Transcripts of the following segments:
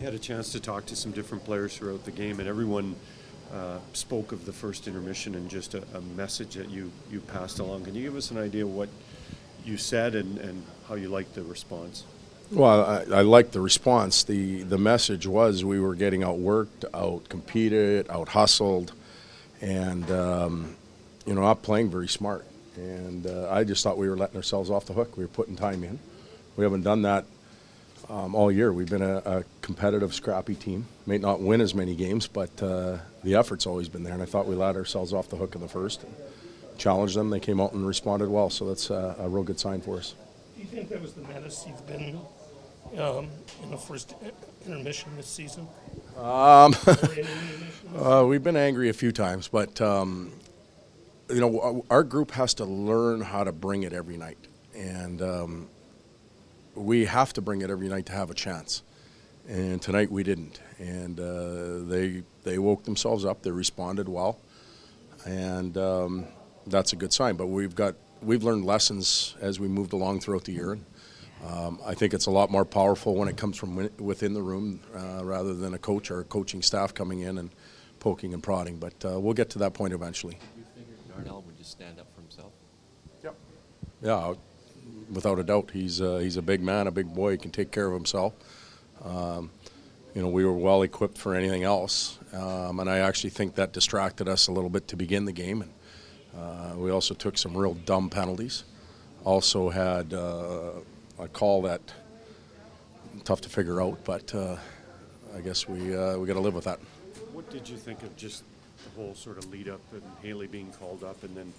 had a chance to talk to some different players throughout the game, and everyone uh, spoke of the first intermission and just a, a, message that you, you passed along. Can you give us an idea what you said and, and how you liked the response? Well, I, I liked the response. The, the message was we were getting outworked, out competed, out hustled, and, um, you know, not playing very smart. And uh, I just thought we were letting ourselves off the hook. We were putting time in. We haven't done that um, all year. We've been a, a, competitive, scrappy team. May not win as many games, but uh, the effort's always been there. And I thought we let ourselves off the hook in the first, and challenged them. They came out and responded well, so that's a, a real good sign for us. Do you think that was the menace you've been um, in the first intermission this season? Um, uh, we've been angry a few times, but um, you know our group has to learn how to bring it every night, and um, we have to bring it every night to have a chance. And tonight we didn't. And uh, they they woke themselves up. They responded well, and um, that's a good sign. But we've got we've learned lessons as we moved along throughout the year. Um, I think it's a lot more powerful when it comes from within the room uh, rather than a coach or a coaching staff coming in and poking and prodding. But uh, we'll get to that point eventually. You figured Darnell would just stand up for himself? Yep. Yeah, without a doubt. He's uh, he's a big man, a big boy. He can take care of himself. Um, you know, we were well equipped for anything else, um, and I actually think that distracted us a little bit to begin the game. And uh, we also took some real dumb penalties. Also had uh, a call that tough to figure out, but uh, I guess we uh, we got to live with that. What did you think of just the whole sort of lead up and Haley being called up, and then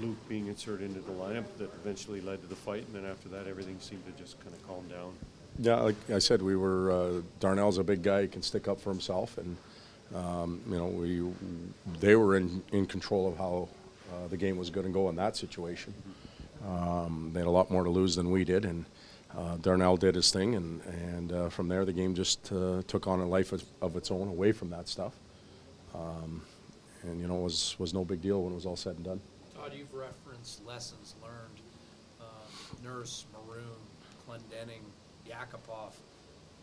Luke being inserted into the lineup that eventually led to the fight, and then after that, everything seemed to just kind of calm down. Yeah, like I said, we were uh, Darnell's a big guy; he can stick up for himself, and um, you know we they were in in control of how uh, the game was going to go in that situation. Um, they had a lot more to lose than we did, and uh, Darnell did his thing, and and uh, from there the game just uh, took on a life of, of, its own away from that stuff. Um, and you know was was no big deal when it was all said and done. Todd, you've referenced lessons learned. Uh, Nurse, Maroon, Clendening, Yakupov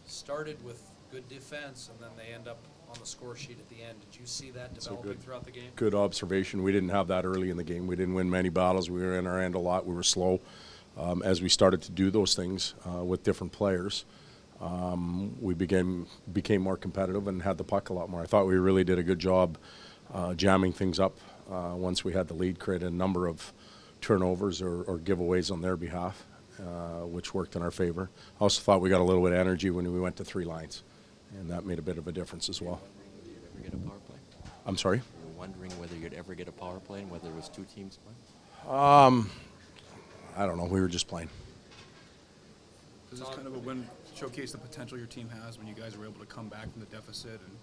started with good defense, and then they end up on the score sheet at the end. Did you see that developing good, throughout the game? Good observation. We didn't have that early in the game. We didn't win many battles. We were in our end a lot. We were slow. Um, as we started to do those things uh, with different players, um, we became became more competitive and had the puck a lot more. I thought we really did a good job uh, jamming things up uh, once we had the lead, created a number of turnovers or, or giveaways on their behalf, uh, which worked in our favor. I also thought we got a little bit of energy when we went to three lines, and that made a bit of a difference as well. I'm sorry? You were wondering whether you'd ever get a power play and whether it was two teams playing? Um, I don't know. We were just playing. Does this kind of a win showcase the potential your team has when you guys were able to come back from the deficit and,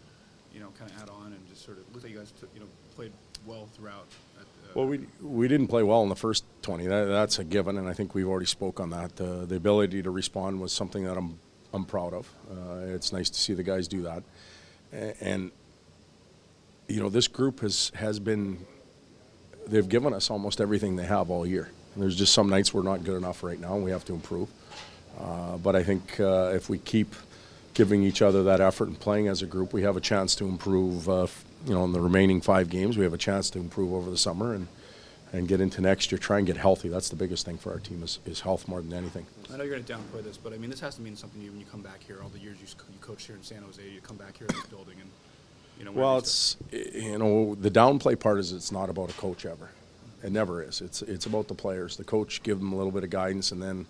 you know, kind of add on and just sort of look like you guys, you know, played well throughout. At, uh, well, we we didn't play well in the first 20. That, that's a given, and I think we've already spoke on that. Uh, the ability to respond was something that I'm I'm proud of. Uh, it's nice to see the guys do that, and you know this group has has been they've given us almost everything they have all year. And there's just some nights we're not good enough right now, and we have to improve. Uh, but I think uh, if we keep giving each other that effort and playing as a group, we have a chance to improve uh, you know, in the remaining five games, we have a chance to improve over the summer and and get into next year. Try and get healthy. That's the biggest thing for our team is, is health more than anything. I know you're going to downplay this, but I mean, this has to mean something to you when you come back here. All the years you, you coached here in San Jose, you come back here in this building, and you know. Well, it's you know the downplay part is it's not about a coach ever. It never is. It's it's about the players. The coach give them a little bit of guidance, and then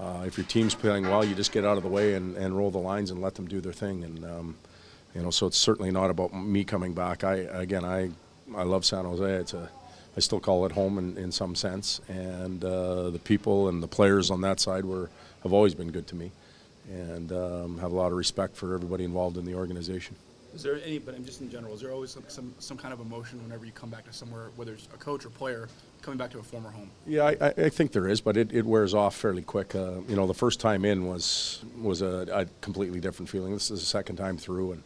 uh, if your team's playing well, you just get out of the way and, and roll the lines and let them do their thing. And um, you know, so it's certainly not about me coming back. I again, I I love San Jose. It's a I still call it home in, in some sense, and uh, the people and the players on that side were have always been good to me, and um, have a lot of respect for everybody involved in the organization. Is there any, but I'm just in general, is there always some, some, some kind of emotion whenever you come back to somewhere, whether it's a coach or player, coming back to a former home? Yeah, I, I think there is, but it, it wears off fairly quick. Uh, you know, the first time in was was a, a, completely different feeling. This is the second time through, and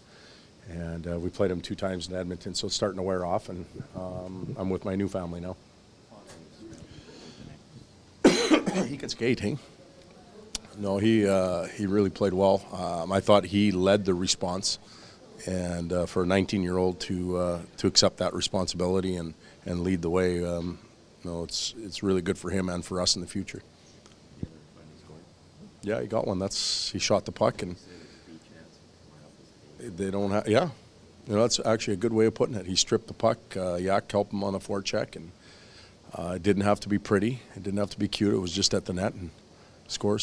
and uh, we played them two times in Edmonton, so it's starting to wear off, and um, I'm with my new family now. he can skate, hey? No, he uh, he really played well. Um, I thought he led the response, and uh, for a 19-year-old to uh, to accept that responsibility and, and lead the way, um, no, it's it's really good for him and for us in the future. Yeah, he got one. That's he shot the puck, and they don't have. Yeah, you know that's actually a good way of putting it. He stripped the puck. Uh, Yak helped him on a forecheck, and uh, it didn't have to be pretty. It didn't have to be cute. It was just at the net and scores.